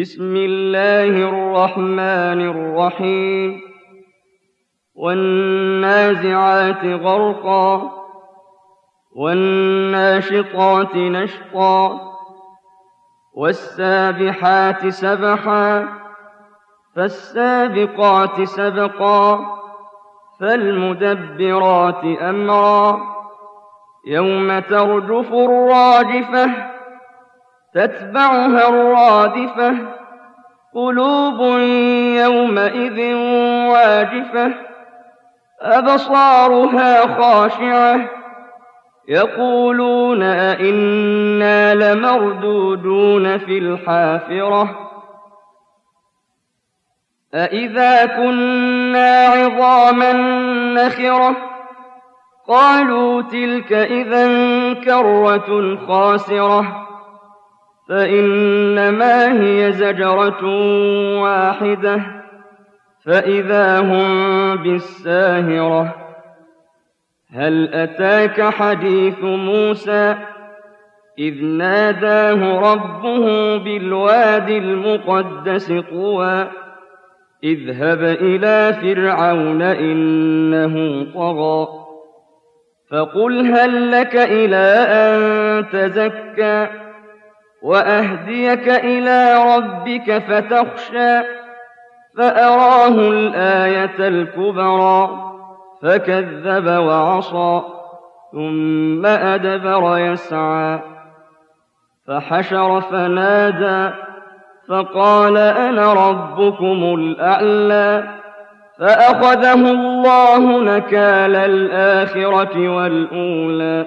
بسم الله الرحمن الرحيم. والنازعات غرقا والناشطات نشطا والسابحات سبحا فالسابقات سبقا فالمدبرات أمرا. يوم ترجف الراجفة تتبعها الرادفة قلوب يومئذ واجفة أبصارها خاشعة يقولون أئنا لمردودون في الحافرة. أئذا كنا عظاما نخرة قالوا تلك إذا كرة خاسرة. فإنما هي زجرة واحدة فإذا هم بالساهرة. هل أتاك حديث موسى؟ إذ ناداه ربه بالواد المقدس طوى اذهب إلى فرعون إنه طغى. فقل هل لك إلى أن تزكى؟ وأهديك إلى ربك فتخشى فأراه الآية الكبرى فكذب وعصى ثم أدبر يسعى فحشر فنادى فقال أنا ربكم الأعلى فأخذه الله نكال الآخرة والأولى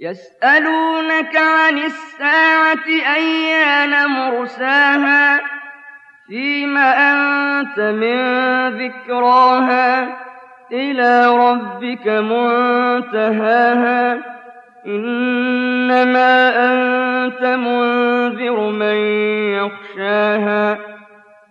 يسألونك عن الساعة أيان مرساها فيم أنت من ذكراها إلى ربك منتهاها إنما أنت منذر من يخشاها